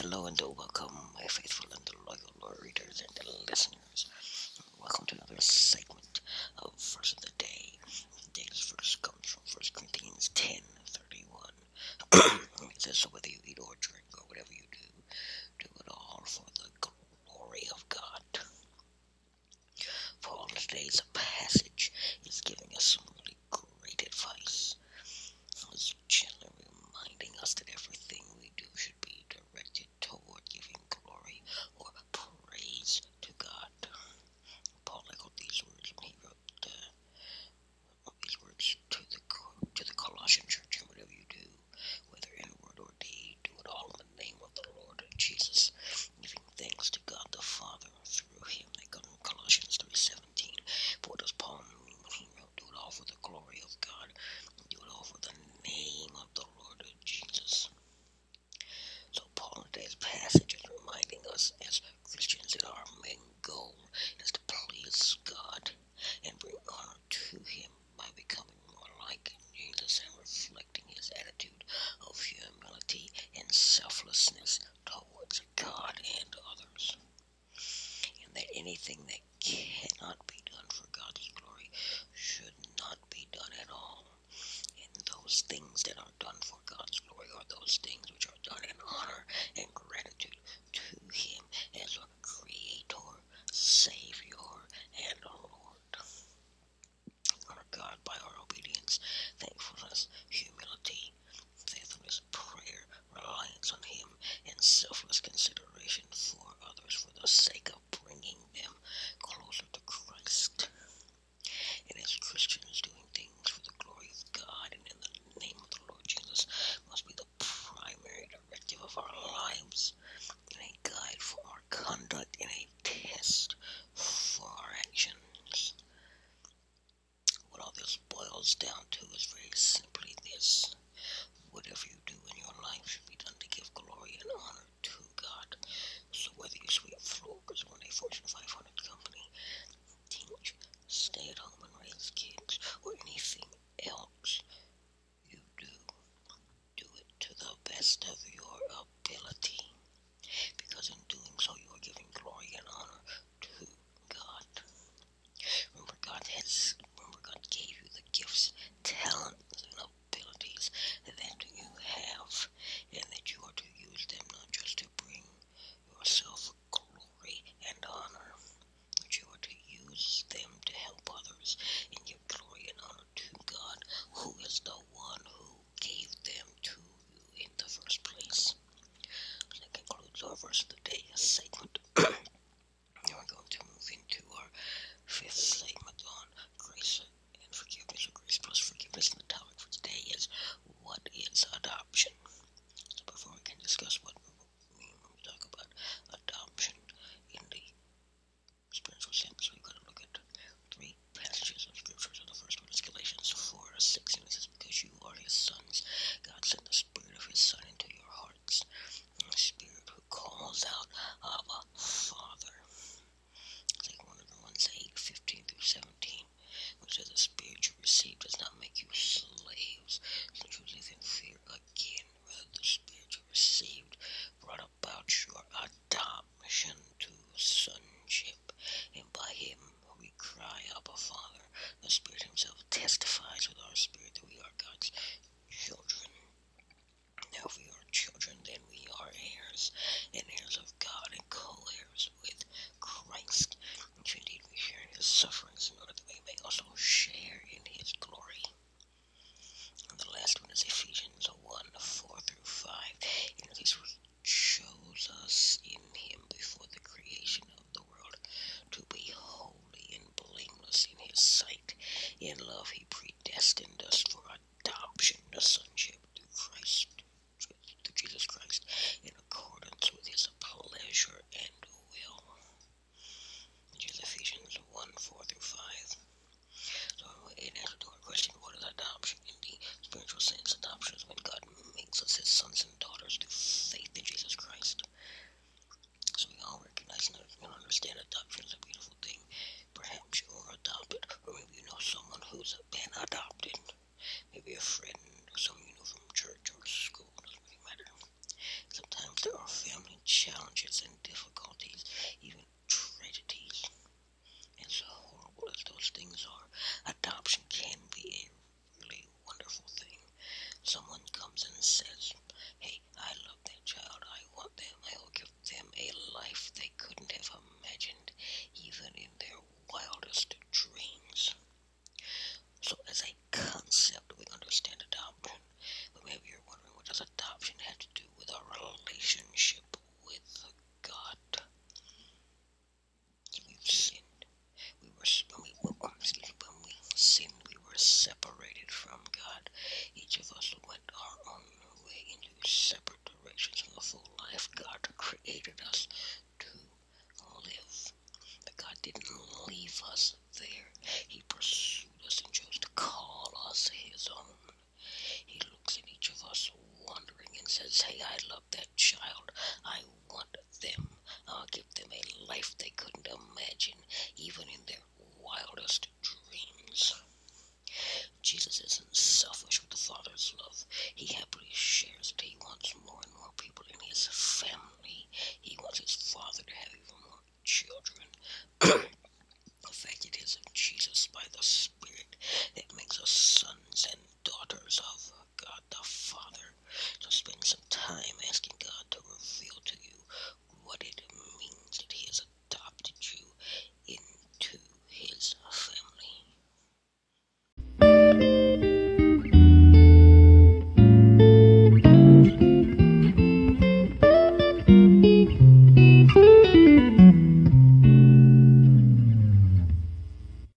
Hello and welcome, my faithful and loyal readers and listeners. Welcome to another segment of Verse of the Day. Today's verse comes from 1 Corinthians 10 31. it says, So whether you eat or drink or whatever you do, do it all for the glory of God. For on today's passage is giving us some really great advice. rest of your God created us to live. But God didn't leave us there. He pursued us and chose to call us His own. He looks at each of us wondering and says, Hey, I love that child. I want them. I'll give them a life they couldn't imagine, even in their wildest dreams. Jesus isn't selfish with the Father's love. He